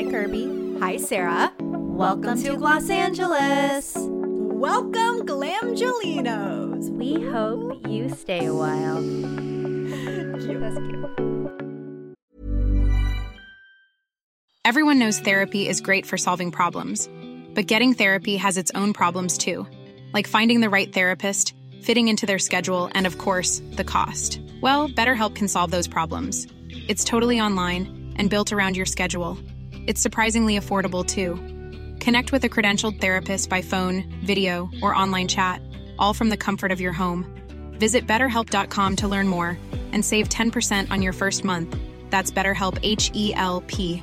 Hi, Kirbie. Hi, Sara. Welcome, to Gloss Angeles. Welcome, Glamgelinos. We hope you stay a while. That's cute. Everyone knows therapy is great for solving problems, but getting therapy has its own problems too, like finding the right therapist, fitting into their schedule, and of course, the cost. Well, BetterHelp can solve those problems. It's totally online and built around your schedule. It's surprisingly affordable too. Connect with a credentialed therapist by phone, video, or online chat, all from the comfort of your home. Visit betterhelp.com to learn more and save 10% on your first month. That's BetterHelp H E L P.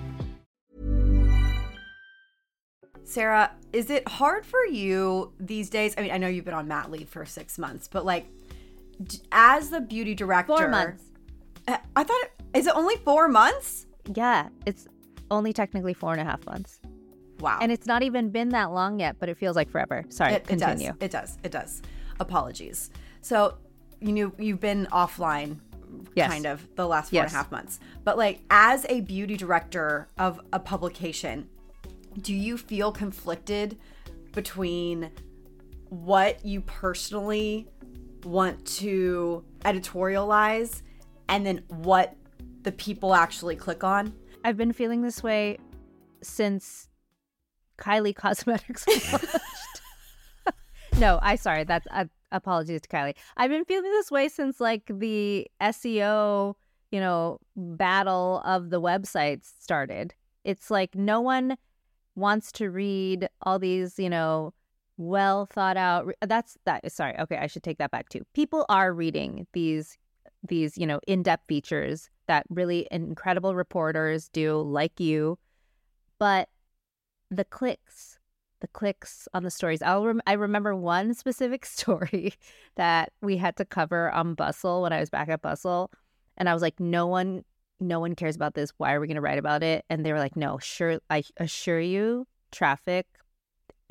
Sara, is it hard for you these days? I mean, I know you've been on mat leave for six months, but like, as the beauty director, Four months. I thought, it, is it only four months? Yeah, it's only technically four and a half months. Wow. And it's not even been that long yet, but it feels like forever. Sorry, it, it continue. does. It does. It does. Apologies. So, you know, you've been offline Yes. kind of the last four and a half months. But like as a beauty director of a publication, do you feel conflicted between what you personally want to editorialize and then what the people actually click on? I've been feeling this way since Kylie Cosmetics no, I sorry. That's uh, apologies to Kylie. I've been feeling this way since like the SEO, you know, battle of the websites started. It's like no one wants to read all these, you know, well thought out. That's that. Sorry. Okay, I should take that back too. People are reading these these, you know, in-depth features that really incredible reporters do like you. But the clicks, the clicks on the stories. I'll rem- I remember one specific story that we had to cover on Bustle when I was back at Bustle and I was like no one no one cares about this. Why are we going to write about it? And they were like, "No, sure I assure you, traffic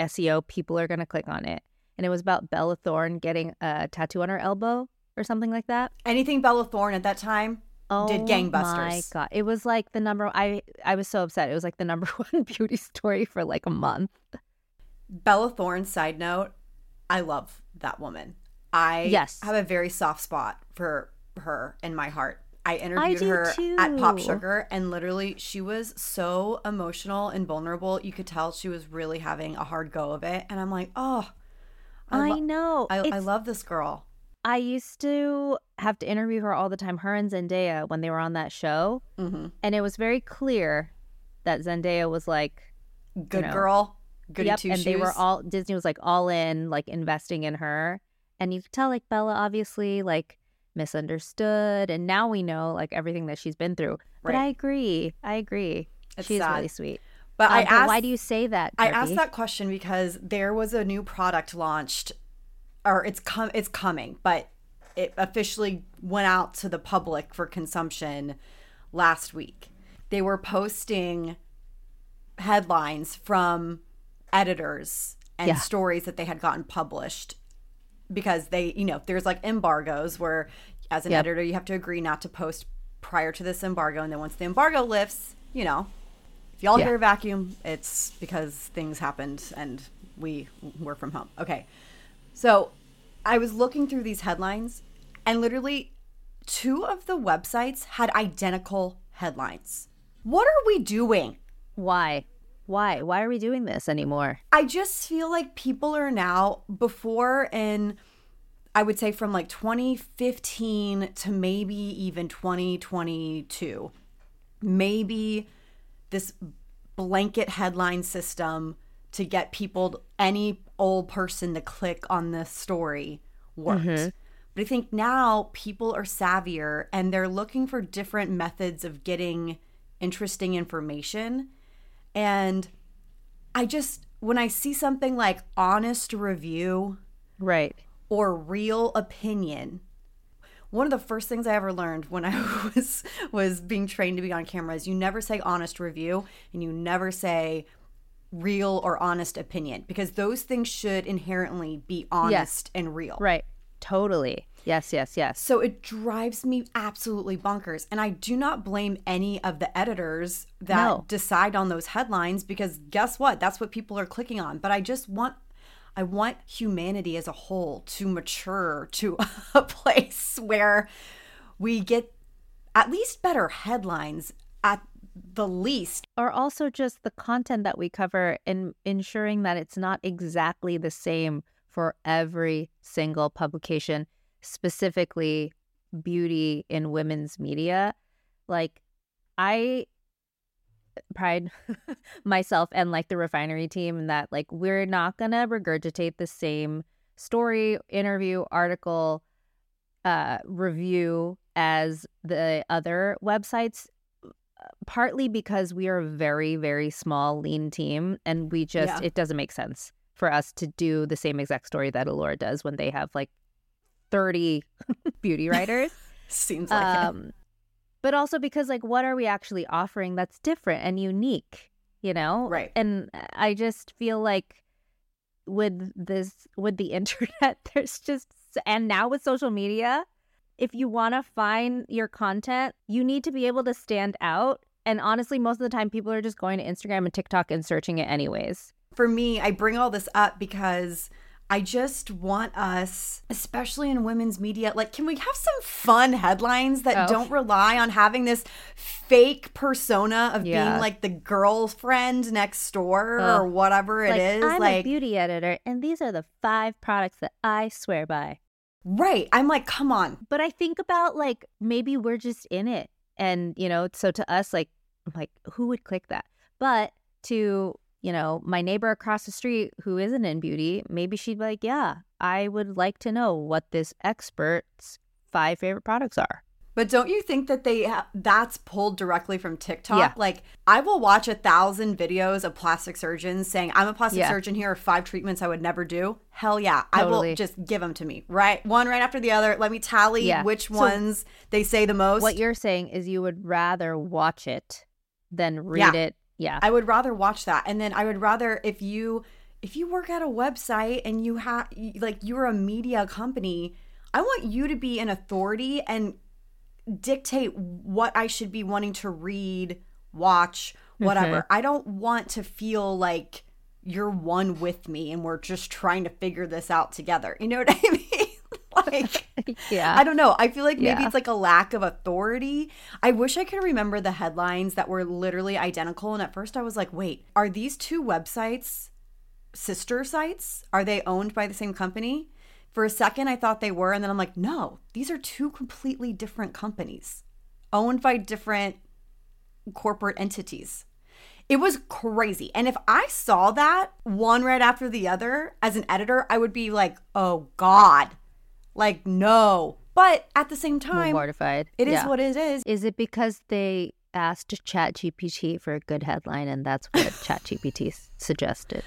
SEO people are going to click on it." And it was about Bella Thorne getting a tattoo on her elbow or something like that. Anything Bella Thorne at that time Oh did gangbusters. my god! It was like the number. I I was so upset. It was like the number one beauty story for like a month. Bella Thorne, side note, I love that woman. I Yes. have a very soft spot for her in my heart. I interviewed do her at Pop. Sugar, and literally, she was so emotional and vulnerable. You could tell she was really having a hard go of it. And I'm like, oh, I, lo- know. I, I love this girl. I used to have to interview her all the time. Her and Zendaya when they were on that show, hmm and it was very clear that Zendaya was like, Good know, girl. Goody yep, two and shoes. they were all Disney was like all in, like investing in her, and you could tell like Bella obviously like misunderstood, and now we know like everything that she's been through. But I agree, I agree. It's She's sad. really sweet. But I Um, asked, why do you say that? I asked that question because there was a new product launched, or it's com- it's coming, but it officially went out to the public for consumption last week. They were posting headlines from editors and Yeah. stories that they had gotten published because they, you know, there's like embargoes where as an Yep. editor you have to agree not to post prior to this embargo and then once the embargo lifts, you know, if y'all Yeah. hear a vacuum, it's because things happened and we work from home. Okay. So I was looking through these headlines and literally two of the websites had identical headlines. What are we doing? Why? Why? Why are we doing this anymore? I just feel like people are now before in I would say from like 2015 to maybe even 2022. Maybe this blanket headline system to get people any old person to click on this story worked. Mm-hmm. But I think now people are savvier and they're looking for different methods of getting interesting information. And I just, when I see something like honest review Right. or real opinion, one of the first things I ever learned when I was was being trained to be on camera is you never say honest review and you never say real or honest opinion because those things should inherently be honest and real. Right. Totally. Yes, yes, yes. So it drives me absolutely bonkers. And I do not blame any of the editors that No. decide on those headlines because guess what? That's what people are clicking on. But I just want I want humanity as a whole to mature to a place where we get at least better headlines at the least. or also just the content that we cover and ensuring that it's not exactly the same for every single publication, specifically beauty in women's media. Like, I pride myself and like the refinery team that like we're not gonna regurgitate the same story, interview, article, uh, review as the other websites partly because we are a very very small lean team and we just Yeah. it doesn't make sense for us to do the same exact story that Allure does when they have like 30 beauty writers Seems like it. um but also because like what are we actually offering that's different and unique you know Right. and i just feel like with this with the internet there's just and now with social media if you want to find your content you need to be able to stand out and honestly most of the time people are just going to instagram and tiktok and searching it anyways for me, I bring all this up because I just want us, especially in women's media, like, can we have some fun headlines that Oh. don't rely on having this fake persona of Yeah. being like the girlfriend next door or whatever it like is? i'm a like, beauty editor and these are the five products that i swear by right. I'm like, come on. but I think about like maybe we're just in it. And, you know, so to us, like, I'm like, who would click that? But to, you know, my neighbor across the street who isn't in beauty, maybe she'd be like, yeah, I would like to know what this expert's five favorite products are. But don't you think that they ha- that's pulled directly from TikTok? Yeah. Like I will watch a thousand videos of plastic surgeons saying, "I'm a plastic Yeah. surgeon. Here are five treatments I would never do." Hell yeah, I will just give them to me. Right, one right after the other. Let me tally Yeah. which So ones they say the most. What you're saying is you would rather watch it than read it. Yeah. I would rather watch that, and then I would rather if you if you work at a website and you have like you're a media company, I want you to be an authority and dictate what I should be wanting to read, watch, whatever. I don't want to feel like you're one with me and we're just trying to figure this out together. You know what I mean? like yeah. I don't know. I feel like maybe Yeah. it's like a lack of authority. I wish I could remember the headlines that were literally identical. And at first I was like, wait, are these two websites sister sites? Are they owned by the same company? For a second, I thought they were. And then I'm like, no, these are two completely different companies owned by different corporate entities. It was crazy. And if I saw that one right after the other as an editor, I would be like, oh God. Like, no. But at the same time, mortified. it is Yeah. what it is. Is it because they asked ChatGPT for a good headline and that's what ChatGPT suggested?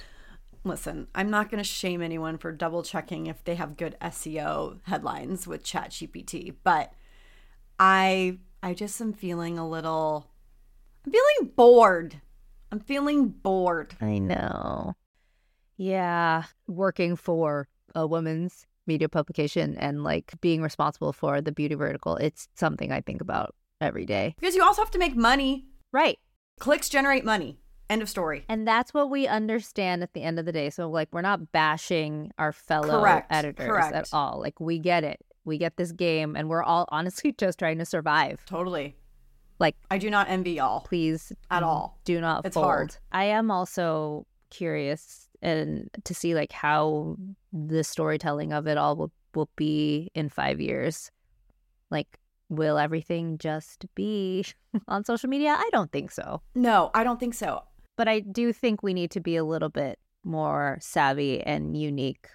Listen, I'm not going to shame anyone for double checking if they have good SEO headlines with ChatGPT, but I I just am feeling a little I'm feeling bored. I'm feeling bored. I know. Yeah, working for a woman's media publication and like being responsible for the beauty vertical, it's something I think about every day. Because you also have to make money. Right. Clicks generate money. End of story. And that's what we understand at the end of the day. So like we're not bashing our fellow Correct, editors correct. at all. Like we get it. We get this game and we're all honestly just trying to survive. Totally. Like I do not envy y'all. please At all. do not It's fold. hard. I am also curious and to see like how the storytelling of it all will, will be in five years. Like, will everything just be on social media? I don't think so. No, I don't think so. But I do think we need to be a little bit more savvy and unique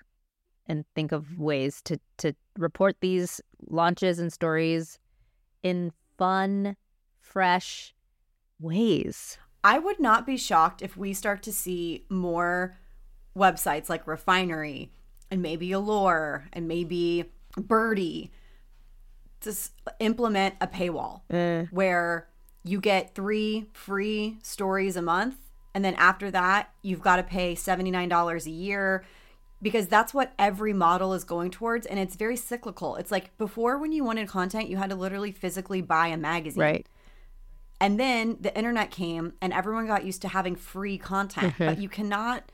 and think of ways to, to report these launches and stories in fun, fresh ways. I would not be shocked if we start to see more websites like Refinery and maybe Allure and maybe Byrdie to implement a paywall eh. where you get three free stories a month. And then after that, you've got to pay $79 a year. because that's what every model is going towards and it's very cyclical. It's like before when you wanted content, you had to literally physically buy a magazine. Right. And then the internet came and everyone got used to having free content, mm-hmm. but you cannot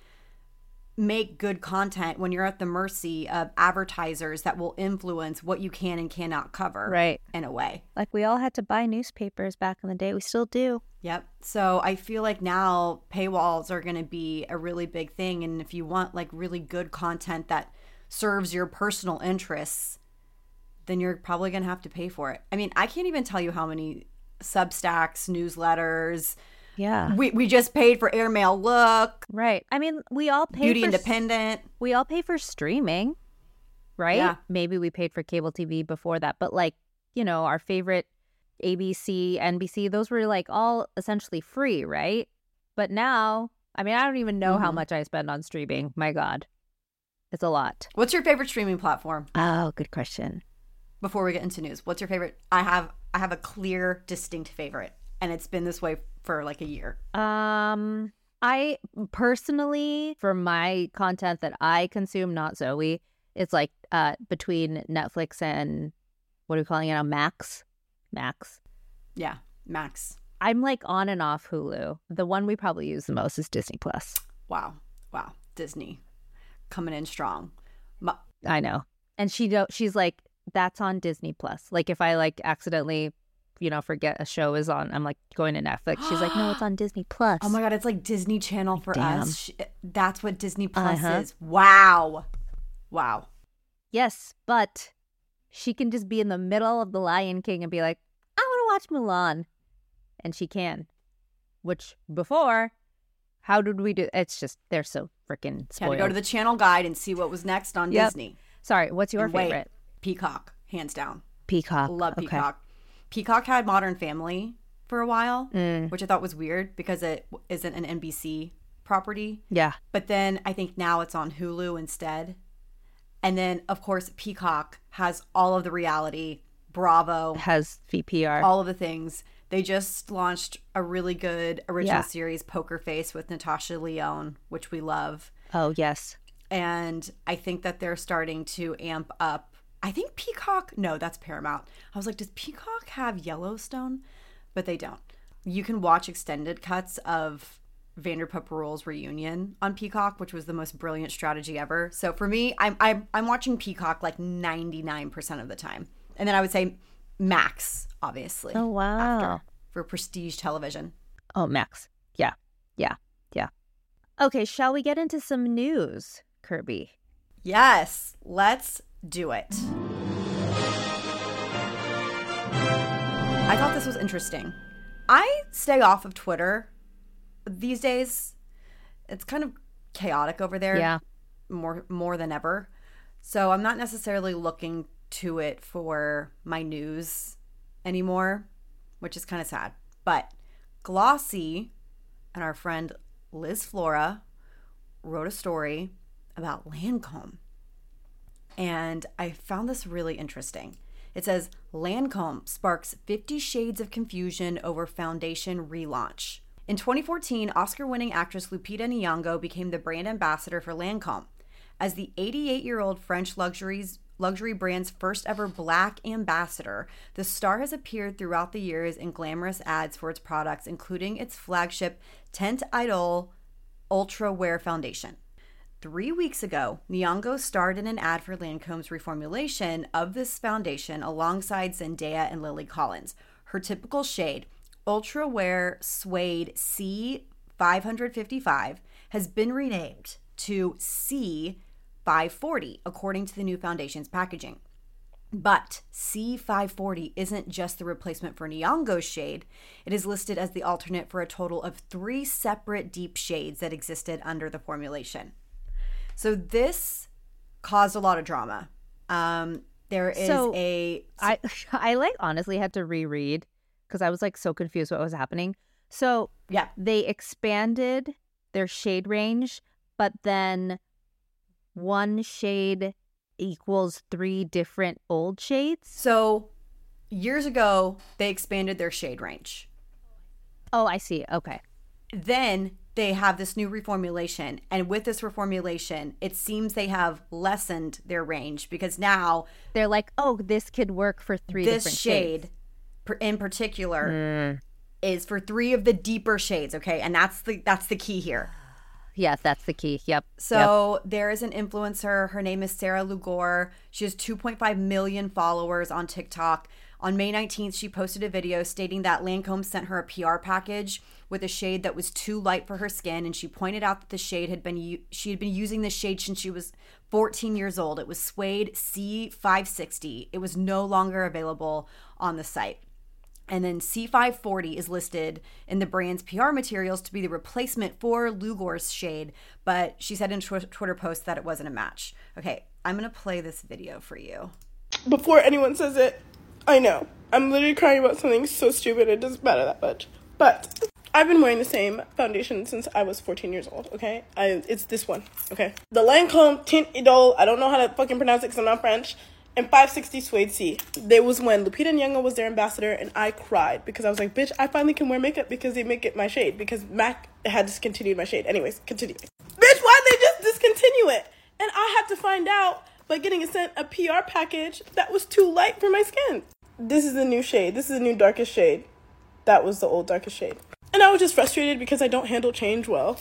make good content when you're at the mercy of advertisers that will influence what you can and cannot cover Right. in a way. Like we all had to buy newspapers back in the day. We still do. Yep. So I feel like now paywalls are going to be a really big thing. And if you want like really good content that serves your personal interests, then you're probably going to have to pay for it. I mean, I can't even tell you how many Substacks, newsletters. Yeah. We, we just paid for Airmail Look, Right. I mean, we all pay Beauty for Independent. we all pay for streaming, right? Yeah. Maybe we paid for cable TV before that, but like, you know, our favorite ABC, NBC, those were like all essentially free, right? But now, I mean, I don't even know how Mhm. much I spend on streaming. My God. It's a lot. What's your favorite streaming platform? Oh, good question. Before we get into news, what's your favorite? I have I have a clear, distinct favorite, and it's been this way for like a year. Um, I personally, for my content that I consume, not Zoe, it's like uh between Netflix and what are we calling it now? Max, Max. Yeah, Max. I'm like on and off Hulu. The one we probably use the most is Disney Plus. Wow, wow, Disney coming in strong. My, I know, and she don't. She's like, that's on Disney Plus. Like if I like accidentally, you know, forget a show is on, I'm like going to Netflix. She's like, no, it's on Disney Plus. oh my god, it's like Disney Channel for damn. us. Sh- That's what Disney Plus Uh-huh. is. Wow, wow. Yes, but she can just be in the middle of The Lion King and be like, I want to watch Mulan. And she can. Which before, how did we do? It's just, they're so freaking Had to go to the channel guide and see what was next on Yep. Disney. Sorry, what's your And wait, favorite? Peacock, hands down. Peacock. Love Okay. Peacock. Had Modern Family for a while, Mm, which I thought was weird because it isn't an NBC property. yeah. But then I think now it's on Hulu instead. And then, of course, Peacock has all of the reality, Bravo, Has VPR. all of the things. They just launched a really good original Yeah. series, Poker Face, with Natasha Lyonne, which we love. oh, yes. And I think that they're starting to amp up. I think Peacock, no, that's Paramount. I was like, does Peacock have Yellowstone? But they don't. You can watch extended cuts of Vanderpump Rules reunion on Peacock, which was the most brilliant strategy ever. So for me, I'm I'm, I'm watching Peacock like 99% of the time. And then I would say Max, obviously. Oh, wow. For prestige television. Oh, Max. Yeah. Yeah. Yeah. Okay, shall we get into some news, Kirbie? Yes, let's do it. I thought this was interesting. I stay off of Twitter these days. It's kind of chaotic over there. Yeah. More more than ever. So I'm not necessarily looking to it for my news anymore, which is kind of sad. But Glossy and our friend Liz Flora wrote a story about Lancome. And I found this really interesting. It says Lancome sparks 50 shades of confusion over foundation relaunch. In 2014, Oscar winning actress Lupita Nyong'o became the brand ambassador for Lancome. As the 88 year old French luxuries, luxury brand's first ever black ambassador, the star has appeared throughout the years in glamorous ads for its products, including its flagship Teint Idol Ultra Wear Foundation. Three weeks ago, Nyong'o starred in an ad for Lancome's reformulation of this foundation alongside Zendaya and Lily Collins. Her typical shade, Ultra Wear Suede C555, has been renamed to C540, according to the new foundation's packaging. But C540 isn't just the replacement for Nyong'o's shade. It is listed as the alternate for a total of three separate deep shades that existed under the formulation. So this caused a lot of drama. Um, there is So, a I I like honestly had to reread because I was like so confused what was happening. So yeah they expanded their shade range, but then one shade equals three different old shades. So years ago they expanded their shade range. Oh, I see. Okay. Then they have this new reformulation. And with this reformulation, it seems they have lessened their range because now They're like, oh, this could work for three this different shade shades. in particular hmm. is for three of the deeper shades, okay? And that's the that's the key here. Yes, that's the key. Yep. Yep. So there is an influencer. Her name is Sarah Lugor. She has 2.5 million followers on TikTok. On May 19th, she posted a video stating that Lancome sent her a PR package with a shade that was too light for her skin, and she pointed out that the shade had been she had been using this shade since she was 14 years old. It was Suede C560. It was no longer available on the site. And then C540 is listed in the brand's PR materials to be the replacement for Lugor's shade, but she said in a tw- Twitter post that it wasn't a match. Okay, I'm gonna play this video for you. before anyone says it, I know. I'm literally crying about something so stupid, it doesn't matter that much. But I've been wearing the same foundation since I was 14 years old, okay? I It's this one, okay? The Lancome Tint Idole, I don't know how to fucking pronounce it because I'm not French, and 560 Suede C. There was when Lupita Nyong'o was their ambassador, and I cried because I was like, bitch, I finally can wear makeup because they make it my shade, because MAC had discontinued my shade. Anyways, continue. Bitch, why'd they just discontinue it? And I had to find out by getting sent a PR package that was too light for my skin. This is the new shade. This is the new darkest shade. That was the old darkest shade. And I was just frustrated because I don't handle change well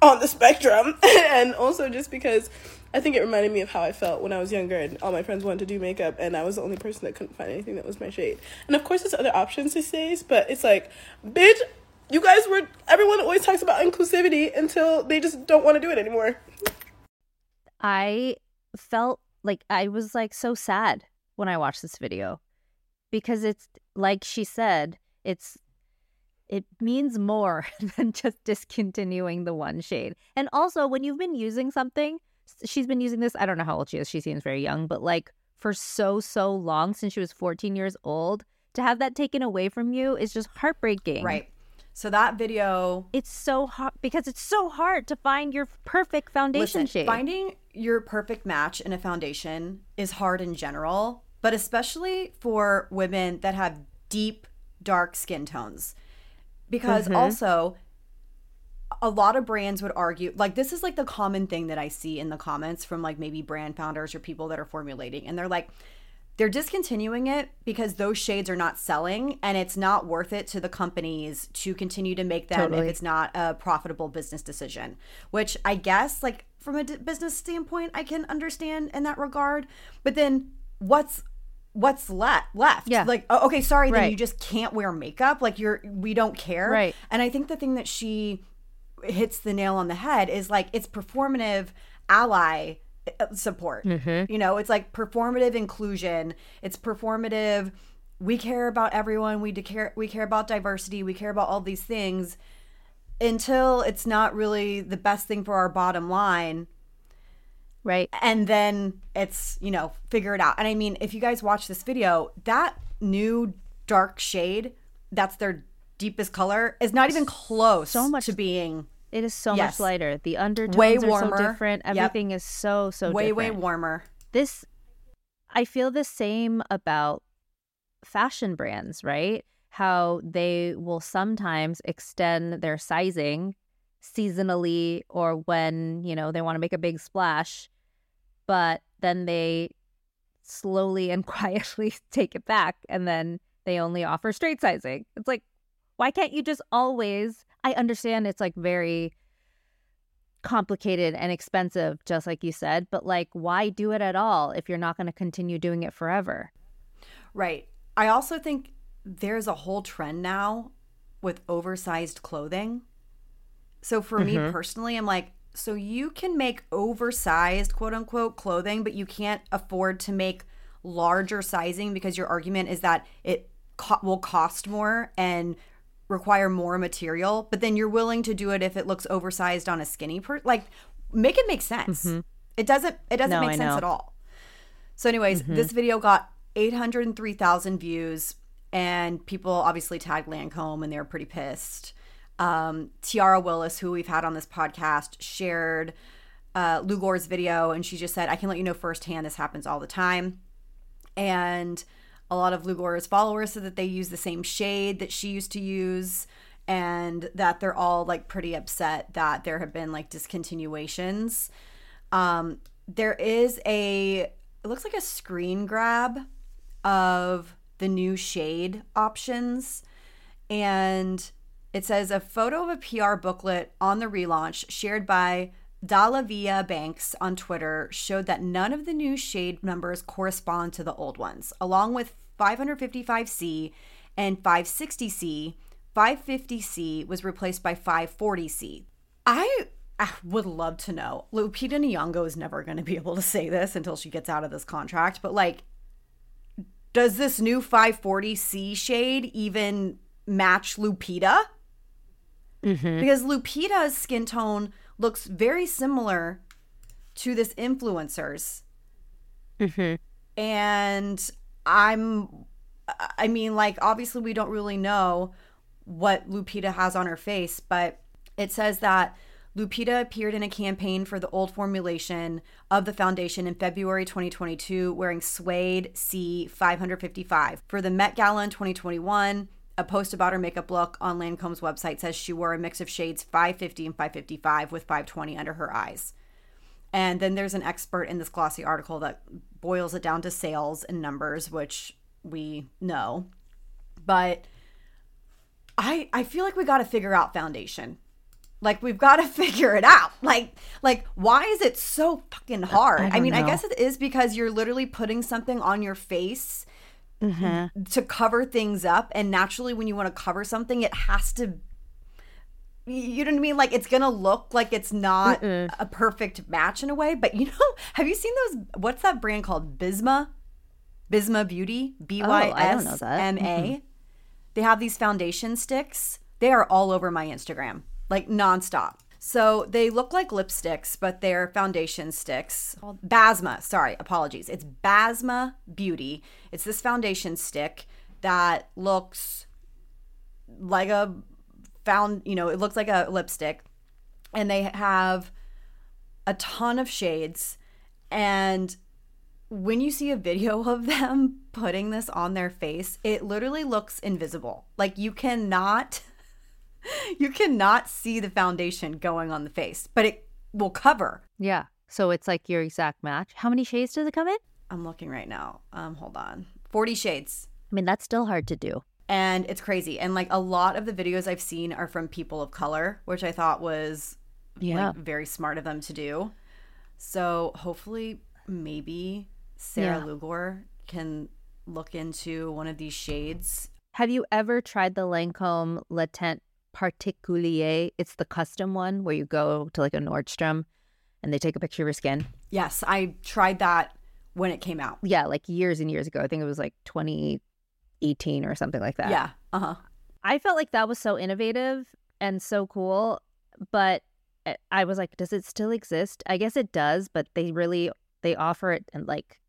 on the spectrum. and also just because I think it reminded me of how I felt when I was younger and all my friends wanted to do makeup and I was the only person that couldn't find anything that was my shade. And of course there's other options these days, but it's like, bitch, you guys were everyone always talks about inclusivity until they just don't want to do it anymore. I felt like I was like so sad when I watched this video because it's like she said, it's it means more than just discontinuing the one shade. And also, when you've been using something, she's been using this, I don't know how old she is, she seems very young, but like for so so long since she was 14 years old, to have that taken away from you is just heartbreaking. Right. So that video It's so hard because it's so hard to find your perfect foundation Listen, shade. finding your perfect match in a foundation is hard in general, but especially for women that have deep, dark skin tones. Because Mm-hmm. also, a lot of brands would argue, like, this is like the common thing that I see in the comments from like maybe brand founders or people that are formulating. And they're like, they're discontinuing it because those shades are not selling and it's not worth it to the companies to continue to make them Totally. if it's not a profitable business decision which i guess like from a d- business standpoint i can understand in that regard but then what's what's left left Yeah. like oh, okay sorry then you just can't wear makeup like you're we don't care Right. and i think the thing that she hits the nail on the head is like it's performative ally uh, support. You know, it's like performative inclusion. It's performative. We care about everyone. We de- care. We care about diversity. We care about all these things. Until it's not really the best thing for our bottom line, right. and then it's you know figure it out. And I mean, if you guys watch this video, that new dark shade, that's their deepest color, is not even close So much- to being It is so Yes. much lighter. The undertones Way are so warmer. different. Yep. Everything is so so way different. way warmer. This I feel the same about fashion brands, right? How they will sometimes extend their sizing seasonally or when, you know, they want to make a big splash, but then they slowly and quietly take it back and then they only offer straight sizing. It's like why can't you just always I understand it's like very complicated and expensive, just like you said, but like, why do it at all if you're not going to continue doing it forever? Right. I also think there's a whole trend now with oversized clothing. So for me mm-hmm. personally, I'm like, so you can make oversized quote unquote clothing, but you can't afford to make larger sizing because your argument is that it co- will cost more and require more material, but then you're willing to do it if it looks oversized on a skinny person. Like, make it make sense. Mm-hmm. It doesn't. It doesn't No, make I sense know. at all. So, anyways, mm-hmm. this video got 803,000 views, and people obviously tagged Lancome, and they were pretty pissed. Um, Tiara Willis, who we've had on this podcast, shared uh, Lugor's video, and she just said, "I can let you know firsthand. This happens all the time." And a lot of Lugor's followers said that they use the same shade that she used to use, and that they're all like pretty upset that there have been like discontinuations. Um, there is a it looks like a screen grab of the new shade options and it says a photo of a PR booklet on the relaunch shared by Dalavia Banks on Twitter showed that none of the new shade numbers correspond to the old ones. Along with 555C and 560C, 550C was replaced by 540C. I, I would love to know. Lupita Nyong'o is never going to be able to say this until she gets out of this contract, but like does this new 540C shade even match Lupita? Mm-hmm. Because Lupita's skin tone looks very similar to this influencer's. Mm-hmm. And I'm, I mean, like, obviously, we don't really know what Lupita has on her face, but it says that Lupita appeared in a campaign for the old formulation of the foundation in February 2022 wearing Suede C555. For the Met Gala in 2021, a post about her makeup look on Lancome's website says she wore a mix of shades 550 and 555 with 520 under her eyes. And then there's an expert in this glossy article that boils it down to sales and numbers, which we know. But I I feel like we got to figure out foundation. Like we've got to figure it out. Like like why is it so fucking hard? I I, mean, I guess it is because you're literally putting something on your face Mm-hmm. to cover things up and naturally when you want to cover something it has to you know what I mean? Like it's gonna look like it's not a perfect match in a way. But you know, have you seen those? What's that brand called? Bisma, Bisma Beauty, B Y Oh, don't know S. M A. They have these foundation sticks. They are all over my Instagram, like nonstop. So they look like lipsticks, but they're foundation sticks. Basma, sorry, apologies. It's Basma Beauty. It's this foundation stick that looks like a found, you know, it looks like a lipstick. And they have a ton of shades. And when you see a video of them putting this on their face, it literally looks invisible. Like you cannot you cannot see the foundation going on the face, but it will cover. Yeah. So it's like your exact match. How many shades does it come in? I'm looking right now. Um hold on. 40 shades. I mean, that's still hard to do. And it's crazy. And like a lot of the videos I've seen are from people of color, which I thought was Yeah. like very smart of them to do. So hopefully maybe Sarah Yeah. Lugor can look into one of these shades. Have you ever tried the Lancome Le Teint Particulier? It's the custom one where you go to like a Nordstrom and they take a picture of your skin. Yes, I tried that when it came out. Yeah, like years and years ago. I think it was like 2018 or something like that. Yeah. Uh-huh. I felt like that was so innovative and so cool, but I- I was like, does it still exist? I guess it does, but they really they offer it in like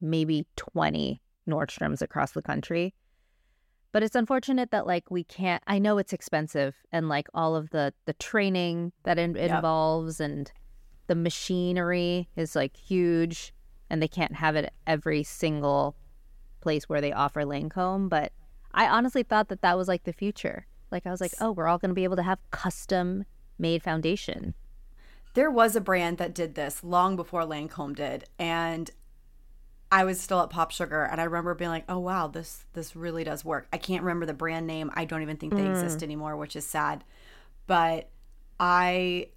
maybe 20 Nordstroms across the country. But it's unfortunate that like we can't I know it's expensive and like all of the the training that it Yep. involves and the machinery is like huge and they can't have it every single place where they offer Lancome, but I honestly thought that that was like the future. Like I was like, oh, we're all going to be able to have custom made foundation. There was a brand that did this long before Lancome did, and I was still at Pop Sugar, and I remember being like, "Oh wow, this this really does work." I can't remember the brand name. I don't even think they exist anymore, which is sad. But I,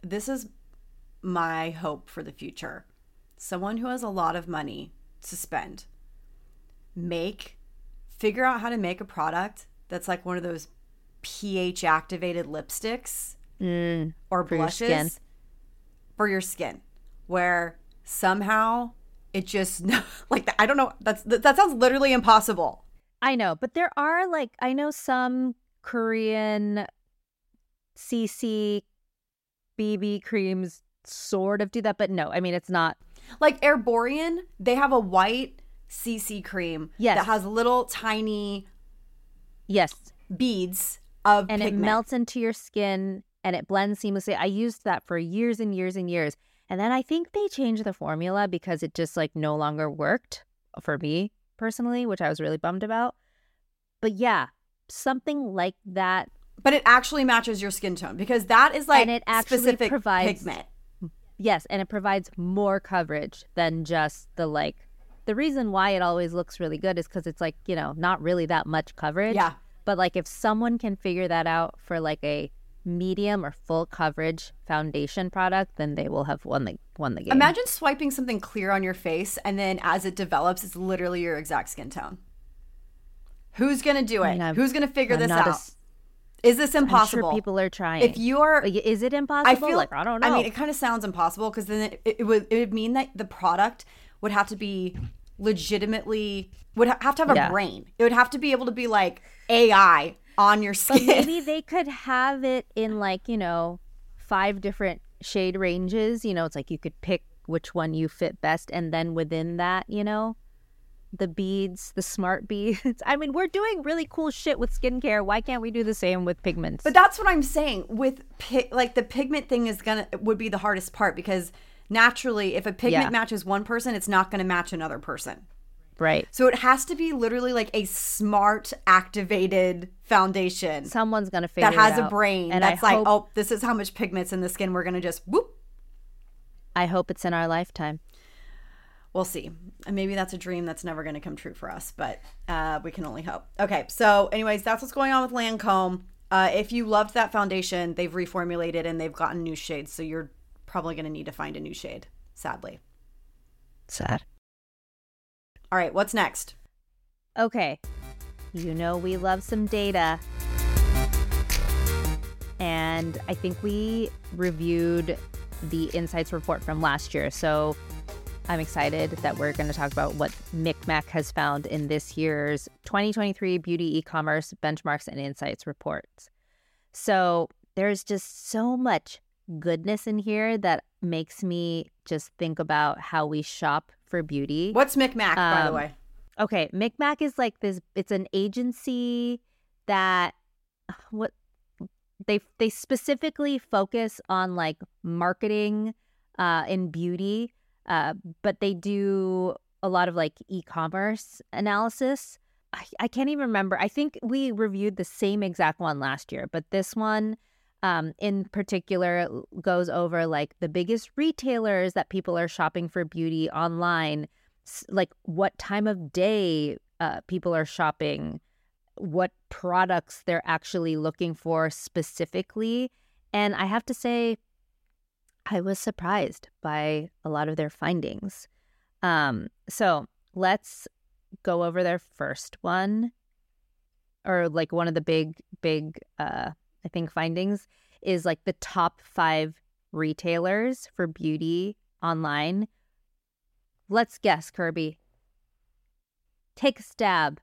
this is my hope for the future. Someone who has a lot of money to spend, make, figure out how to make a product that's like one of those pH activated lipsticks Mm, or blushes for your skin where somehow it just like I don't know that's that sounds literally impossible. I know, but there are like I know some Korean CC BB creams sort of do that, but no, I mean it's not. Like Erborian, they have a white CC cream Yes. that has little tiny Yes, beads of and it melts into your skin and it blends seamlessly. I used that for years and years and years. And then I think they changed the formula because it just like no longer worked for me personally, which I was really bummed about. But yeah, something like that But it actually matches your skin tone because that is like And it actually specific provides- pigment. Yes, and it provides more coverage than just the like. The reason why it always looks really good is because it's like you know not really that much coverage. Yeah. But like if someone can figure that out for like a medium or full coverage foundation product, then they will have won the won the game. Imagine swiping something clear on your face and then as it develops, it's literally your exact skin tone. Who's gonna do it? I'm- Who's gonna figure I'm this out? as- is this I'm impossible? sure people are trying. if you are is it impossible? I feel like I don't know. I mean, it kind of sounds impossible because then it, it would it would mean that the product would have to be legitimately would ha- have to have a Yeah. brain. It would have to be able to be like AI on your But skin. maybe they could have it in like, you know, five different shade ranges. You know, it's like you could pick which one you fit best. And then within that, you know, the beads, the smart beads. I mean, we're doing really cool shit with skincare. Why can't we do the same with pigments? But that's what I'm saying. With pi- like the pigment thing is gonna would be the hardest part because naturally, if a pigment Yeah. matches one person, it's not gonna match another person. Right. So it has to be literally like a smart activated foundation Someone's going to figure that has a out. brain And that's I like, hope, oh, this is how much pigment's in the skin. We're gonna just whoop. I hope it's in our lifetime. We'll see. And maybe that's a dream that's never going to come true for us, but uh, we can only hope. Okay, so anyways, that's what's going on with Lancome. Uh, if you loved that foundation, they've reformulated and they've gotten new shades, so you're probably going to need to find a new shade. Sadly. Sad. All right, what's next? Okay. You know we love some data. And I think we reviewed the insights report from last year. So I'm excited that we're going to talk about what MikMak has found in this year's 2023 Beauty e-commerce benchmarks and insights reports. So there's just so much goodness in here that makes me just think about how we shop for beauty. What's MikMak, by the Um, way? Okay, MikMak is like this. It's an agency that what they they specifically focus on like marketing uh, in beauty, uh, but they do a lot of like e-commerce analysis. I, I can't even remember. I think we reviewed the same exact one last year, but this one um, in particular goes over like the biggest retailers that people are shopping for beauty online like what time of day uh, people are shopping, what products they're actually looking for specifically. And I have to say, I was surprised by a lot of their findings. Um, so let's go over their first one, or like one of the big, big, uh, I think findings is like the top five retailers for beauty online Let's guess, Kirbie. Take a stab.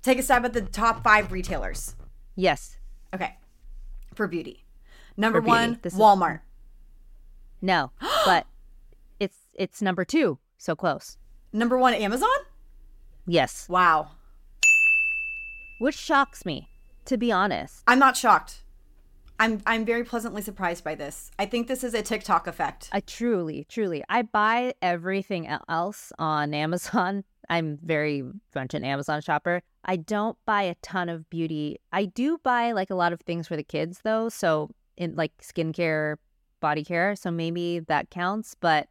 Take a stab at the top five retailers. Yes. Okay, for beauty. Number For beauty. one, is- Walmart. No. but it's it's number two. So close. Number one, Amazon. Yes. Wow, Which shocks me, to be honest. I'm not shocked. I'm I'm very pleasantly surprised by this. I think this is a TikTok effect. I truly, truly, I buy everything else on Amazon. I'm very much an Amazon shopper. I don't buy a ton of beauty. I do buy like a lot of things for the kids though. So in like skincare, body care. So maybe that counts. But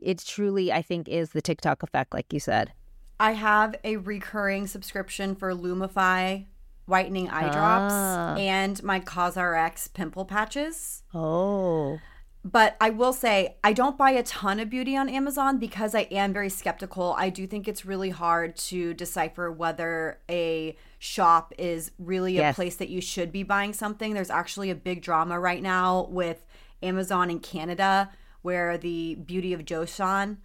it truly, I think, is the TikTok effect, like you said. I have a recurring subscription for Lumify whitening eye drops Ah. and my CosRX pimple patches. Oh. But I will say, I don't buy a ton of beauty on Amazon because I am very skeptical. I do think it's really hard to decipher whether a shop is really a place that you should be buying something. There's actually a big drama right now with Amazon in Canada where the Beauty of Joseon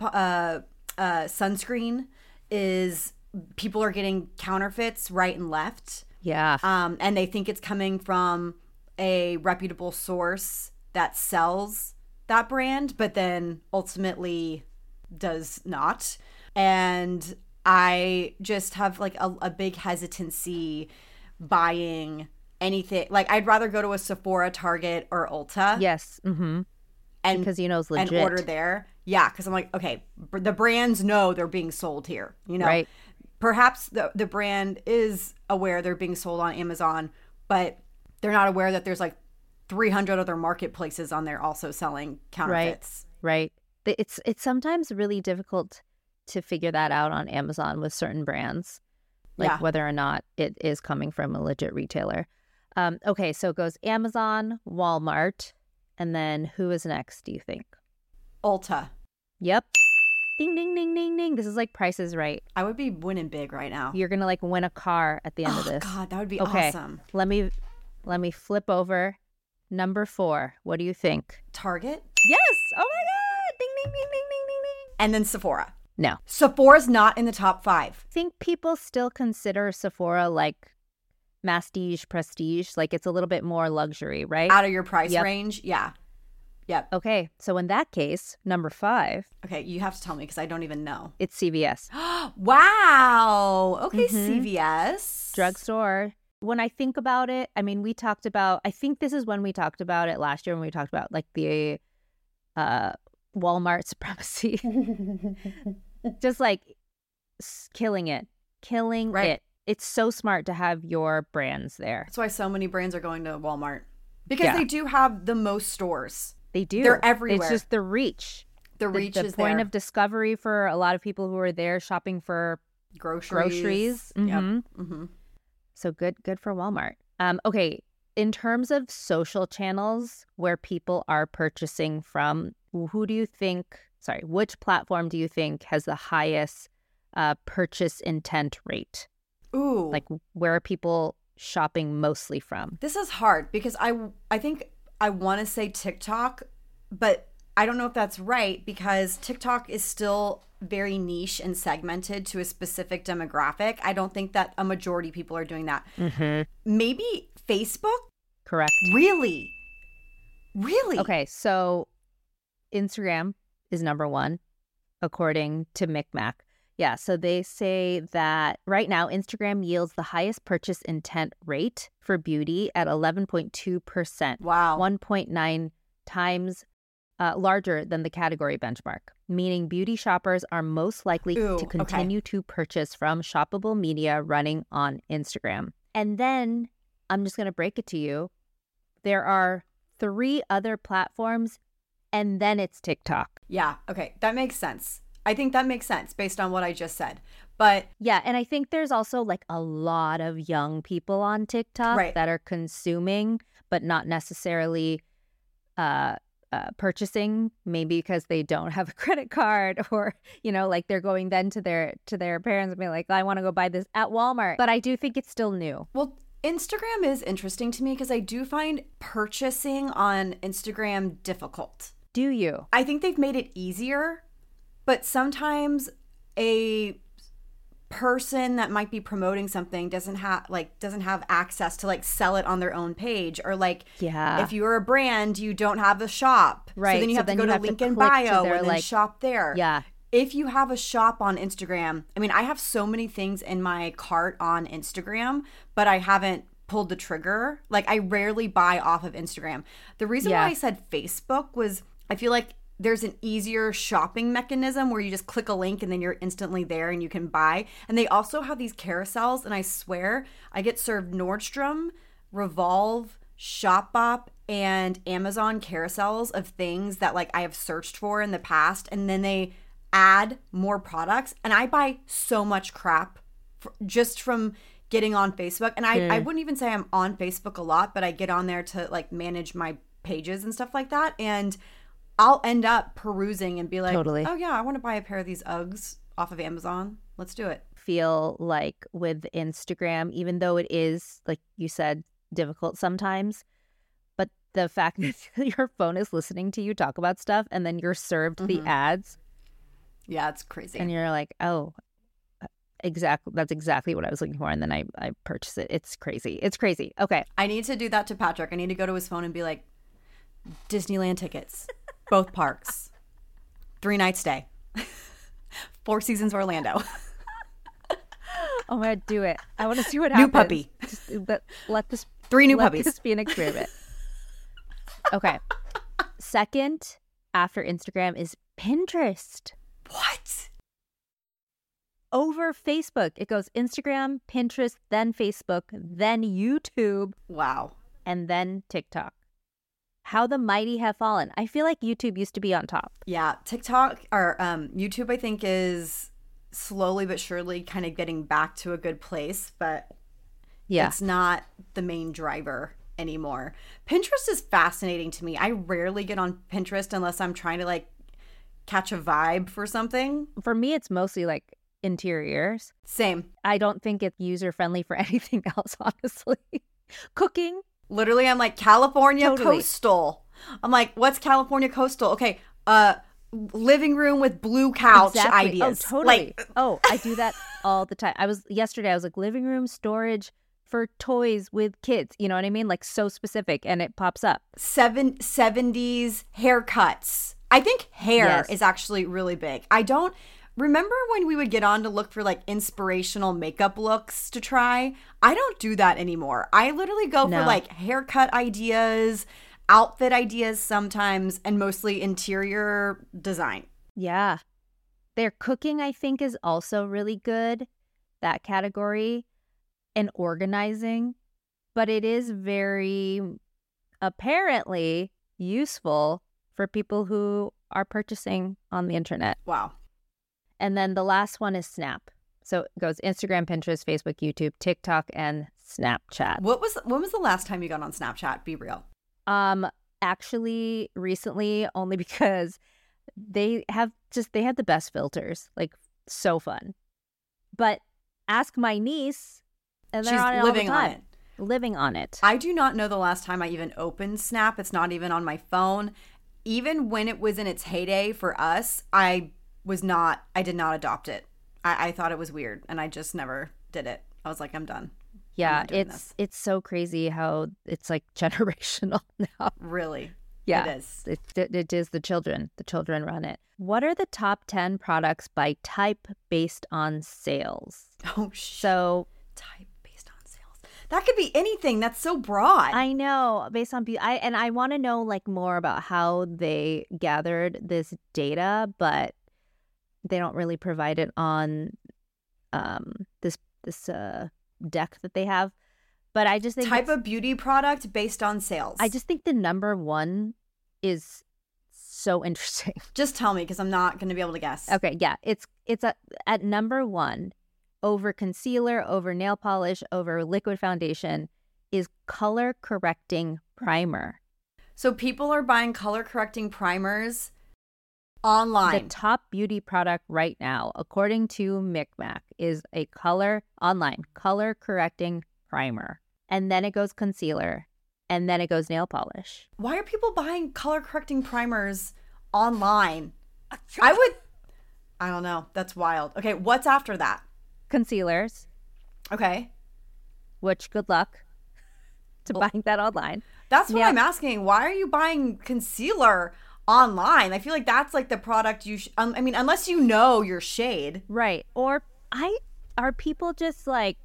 uh, uh, sunscreen is people are getting counterfeits right and left Yeah. um, and they think it's coming from a reputable source that sells that brand, but then ultimately does not. And I just have like a, a big hesitancy buying anything. Like I'd rather go to a Sephora, Target, or Ulta yes. Mm-hmm. and Because you know it's and order there. Yeah, because I'm like, okay, br- the brands know they're being sold here. You know, Right. Perhaps the the brand is aware they're being sold on Amazon, but they're not aware that there's like 300 other marketplaces on there also selling counterfeits. Right. Th- It's it's sometimes really difficult to figure that out on Amazon with certain brands, like Yeah. whether or not it is coming from a legit retailer. Um, okay, so it goes Amazon, Walmart, and then who is next? Do you think? Ulta. Yep. Ding ding ding ding ding. This is like Price is Right. I would be winning big right now. You're gonna like win a car at the end oh of this. god, that would be Okay. awesome. Let me let me flip over. Number four. What do you think? Target Yes. Oh my god. Ding ding ding ding ding ding ding. and then Sephora. No. Sephora's not in the top 5. think people still consider Sephora like masstige prestige. Like it's a little bit more luxury, right? Out of your price Yep. range? Yeah. Yep. okay. So in that case, number five, Okay, you have to tell me because I don't even know. it's CVS. wow. Okay, Mhm. CVS. Drugstore. When I think about it, I mean, we talked about, I think this is when we talked about it last year when we talked about like the uh, Walmart supremacy. Just like s- killing it, killing Right. it. It's so smart to have your brands there. That's why so many brands are going to Walmart because Yeah. they do have the most stores. They do. They're everywhere. It's just the reach. The the, reach the is point there. of discovery for a lot of people who are there shopping for groceries. groceries. Yep. Mhm. hmm so good good for Walmart. Um okay, in terms of social channels where people are purchasing from, who do you think, sorry, which platform do you think has the highest uh purchase intent rate? Ooh, Like where are people shopping mostly from? this is hard because I I think I want to say TikTok, but I don't know if that's right because TikTok is still very niche and segmented to a specific demographic. I don't think that a majority of people are doing that. Mhm. Maybe Facebook? Correct. Really? Really? Okay, so Instagram is number one, according to MikMak. Yeah, so they say that right now Instagram yields the highest purchase intent rate for beauty at 11.2%, Wow. 1.9 times uh, larger than the category benchmark, meaning beauty shoppers are most likely Ooh, to okay. continue to purchase from shoppable media running on Instagram. And then I'm just going to break it to you there are three other platforms, and then it's TikTok. Yeah. Okay. That makes sense. I think that makes sense based on what I just said. But Yeah, and I think there's also like a lot of young people on TikTok Right. that are consuming, but not necessarily uh, uh, purchasing. Maybe because they don't have a credit card, or you know, like they're going then to their to their parents and be like, "I want to go buy this at Walmart." But I do think it's still new. Well, Instagram is interesting to me because I do find purchasing on Instagram difficult. Do you? I think they've made it easier, but sometimes a person that might be promoting something doesn't have like doesn't have access to like sell it on their own page or like Yeah. if you're a brand you don't have a shop right so then you so have then to go to link in bio their, and then like- shop there Yeah. if you have a shop on Instagram, I mean, I have so many things in my cart on Instagram, but I haven't pulled the trigger. Like, I rarely buy off of Instagram. The reason Yeah. why I said Facebook was I feel like there's an easier shopping mechanism where you just click a link and then you're instantly there and you can buy. And they also have these carousels, and I swear I get served Nordstrom, Revolve, Shopbop, and Amazon carousels of things that like I have searched for in the past, and then they add more products, and I buy so much crap f- just from getting on Facebook. And I, I hmm. wouldn't even say I'm on Facebook a lot, but I get on there to like manage my pages and stuff like that, and I'll end up perusing and be like, Totally. oh yeah, I want to buy a pair of these Uggs off of Amazon. Let's do it. feel like with Instagram, even though it is, like you said, difficult sometimes, but the fact that your phone is listening to you talk about stuff and then you're served the mm-hmm. ads Yeah, it's crazy. and you're like, oh, exactly. That's exactly what I was looking for. And then I, I purchase it. It's crazy. It's crazy. Okay. I need to do that to Patrick. I need to go to his phone and be like, Disneyland tickets, both parks, three nights stay, four seasons Orlando. Oh my God, do it. I want to see what happens. New puppy. Just, but let this Three new let puppies. this be an experiment. okay. Second after Instagram is Pinterest. What? over Facebook. It goes Instagram, Pinterest, then Facebook, then YouTube, Wow. and then TikTok. How the mighty have fallen. I feel like YouTube used to be on top. Yeah, TikTok or um, YouTube, I think, is slowly but surely kind of getting back to a good place, but Yeah. it's not the main driver anymore. Pinterest is fascinating to me. I rarely get on Pinterest unless I'm trying to like catch a vibe for something. For me, it's mostly like interiors. Same. I don't think it's user friendly for anything else, honestly. Cooking, Literally, I'm like California Totally. coastal. I'm like, what's California coastal? Okay, uh, living room with blue couch Exactly. ideas. Oh, totally. Like, oh, I do that all the time. I was yesterday. I was like living room storage for toys with kids. You know what I mean? Like so specific, and it pops up. seven, 70s haircuts. I think hair Yes. is actually really big. I don't remember when we would get on to look for like inspirational makeup looks to try. I don't do that anymore. I literally go No. for like haircut ideas, outfit ideas sometimes, and mostly interior design. Yeah, their cooking I think is also really good. That category and organizing, but it is very apparently useful for people who are purchasing on the internet. Wow. And then the last one is Snap. So it goes Instagram, Pinterest, Facebook, YouTube, TikTok, and Snapchat. What was when was the last time you got on Snapchat? Be real. Um, actually, recently, only because they have just they have the best filters, like so fun. But ask my niece, and they're She's on it living all the on it. Living on it. I do not know the last time I even opened Snap. It's not even on my phone. Even when it was in its heyday for us, I was not, I did not adopt it. I, I thought it was weird and I just never did it. I was like, I'm done. yeah, doing it's this. it's so crazy how it's like generational now. Really. Yeah. It is. It, it, it is the children. The children run it. What are the top 10 products by type based on sales? Oh, shit. So type based on sales. That could be anything. That's so broad. I know based on be- I and I want to know like more about how they gathered this data, but they don't really provide it on um this this uh deck that they have. But I just think type of beauty product based on sales. I just think the number one is so interesting. just tell me because I'm not going to be able to guess. Okay, yeah, it's it's a, at number one over concealer, over nail polish, over liquid foundation is color correcting primer. So people are buying color correcting primers The top beauty product right now, according to MikMak, is a color online color correcting primer, and then it goes concealer, and then it goes nail polish. Why are people buying color correcting primers online? I would I don't know. That's wild. Okay, what's after that? Concealers, Okay. which good luck to Well- buying that online. That's what Yeah. I'm asking. Why are you buying concealer online? I feel like that's like the product you sh- um, I mean, unless you know your shade. Right. Or I are people just like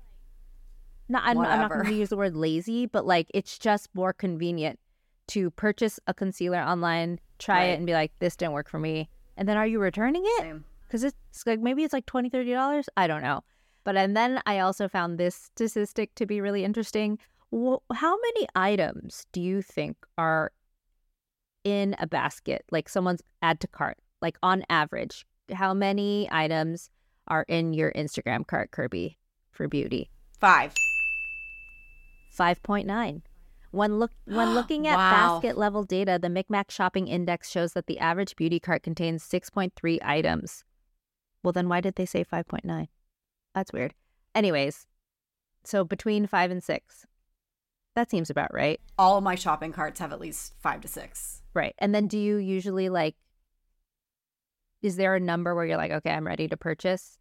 not I'm, I'm not going to use the word lazy, but like it's just more convenient to purchase a concealer online, try Right. it and be like this didn't work for me. And then are you returning it? Cuz it's like maybe it's like 20 30 dollars, I don't know. But and then I also found this statistic to be really interesting. How many items do you think are in a basket, like someone's add to cart, like on average, how many items are in your Instagram cart, Kirbie, for beauty? 5. 5.9. When look when looking at Wow. basket level data, the MikMak shopping index shows that the average beauty cart contains 6.3 items. Well, then why did they say 5.9? That's weird. Anyways, so between 5 and 6. That seems about right. All of my shopping carts have at least 5 to 6. Right. And then do you usually like is there a number where you're like, okay, I'm ready to purchase?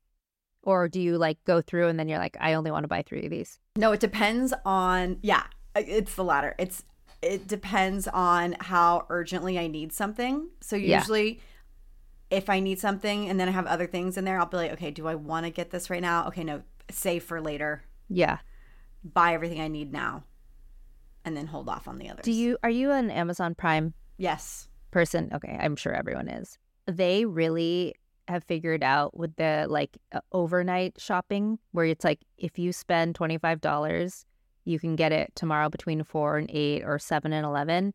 Or do you like go through and then you're like, I only want to buy three of these? No, it depends on yeah, it's the latter. It's it depends on how urgently I need something. So Yeah. usually if I need something and then I have other things in there, I'll be like, okay, do I want to get this right now? Okay, no, save for later. Yeah. Buy everything I need now. And then hold off on the others. Do you are you an Amazon Prime Yes. person? Okay, I'm sure everyone is. They really have figured out with the like uh, overnight shopping where it's like if you spend $25 you can get it tomorrow between 4 and 8 or 7 and 11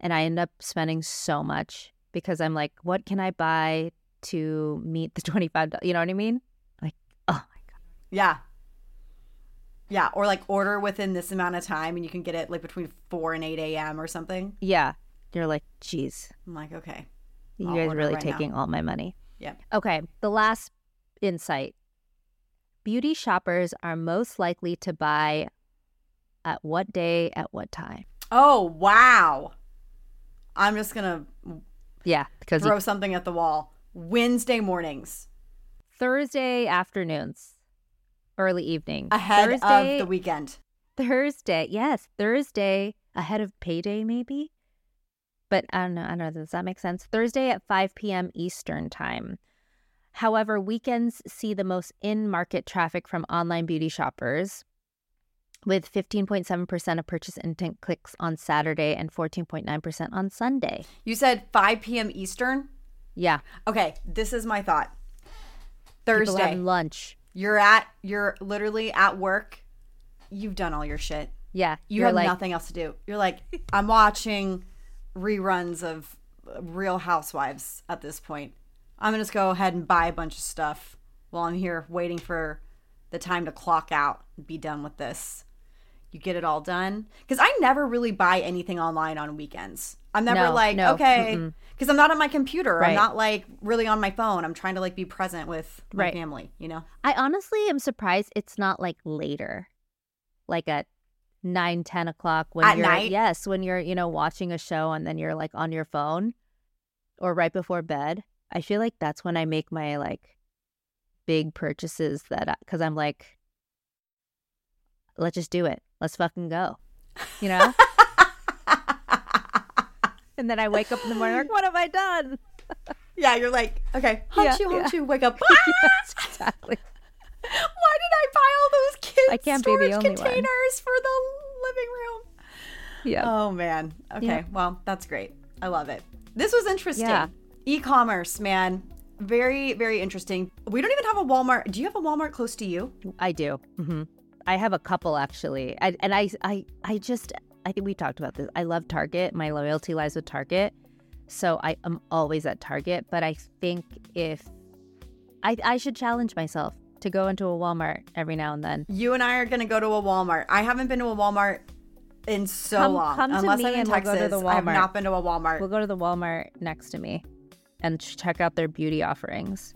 and I end up spending so much because I'm like what can I buy to meet the $25 you know what I mean like oh my god Yeah. Yeah. Or like order within this amount of time and you can get it like between 4 and 8 a.m. or something. yeah you're like geez I'm like, okay. you I'll guys really right now. taking all my money Yeah. Okay, the last insight. Beauty shoppers are most likely to buy at what day, at what time. Oh, wow. I'm just going to Yeah, because throw something at the wall. Wednesday mornings Thursday afternoons, early evening. ahead Thursday, of the weekend. Thursday, yes, Thursday ahead of payday, maybe. But I don't know. I don't know. Does that make sense? Thursday at 5 p.m. Eastern time. However, weekends see the most in market traffic from online beauty shoppers, with 15.7% of purchase intent clicks on Saturday and 14.9% on Sunday. You said 5 p.m. Eastern. Yeah. Okay, this is my thought. Thursday, lunch. You're at, you're literally at work. You've done all your shit. Yeah. You have like, nothing else to do. You're like, I'm watching reruns of Real Housewives at this point. I'm gonna just go ahead and buy a bunch of stuff while I'm here waiting for the time to clock out and be done with this. You get it all done because I never really buy anything online on weekends. I'm never No, like, no, okay, because I'm not on my computer. I'm not like really on my phone. I'm trying to like be present with my Right. family. You know? I honestly am surprised it's not like later, like at nine, ten o'clock when At you're night? yes, when you're you know watching a show and then you're like on your phone, or right before bed. I feel like that's when I make my like big purchases that because I'm like, let's just do it. Let's fucking go, you know. and then I wake up in the morning like, what have I done? Yeah, you're like, okay, Yeah, hunch you, hunch yeah. you, wake up. yes, exactly. Why did I buy all those kids I can't be the storage only one. containers for the living room? Yeah. Oh man. Okay. Yeah. Well, that's great. I love it. This was interesting. Yeah. E-commerce, man. Very, very interesting. We don't even have a Walmart. Do you have a Walmart close to you? I do. hmm I have a couple actually, I, and I, I, I just, I think we talked about this. I love Target. My loyalty lies with Target, so I am always at Target. But I think if I, I should challenge myself to go into a Walmart every now and then. You and I are going to go to a Walmart. I haven't been to a Walmart in so Come- long. come to Unless me I'm in and we'll go Texas, to the Walmart. I have Walmart. not been to a Walmart. We'll go to the Walmart next to me and check out their beauty offerings.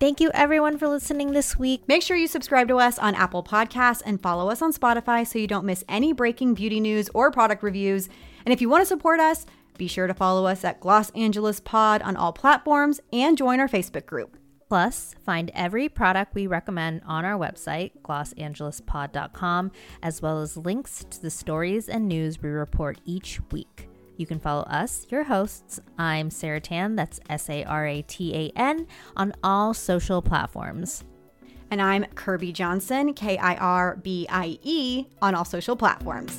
Thank you everyone for listening this week. Make sure you subscribe to us on Apple Podcasts and follow us on Spotify so you don't miss any breaking beauty news or product reviews. And if you want to support us, be sure to follow us at Gloss Angeles Pod on all platforms and join our Facebook group. Plus, find every product we recommend on our website, glossangelespod.com, as well as links to the stories and news we report each week. You can follow us, your hosts. I'm Sara Tan, that's S A R A T A N, on all social platforms. And I'm Kirbie Johnson, K I R B I E, on all social platforms.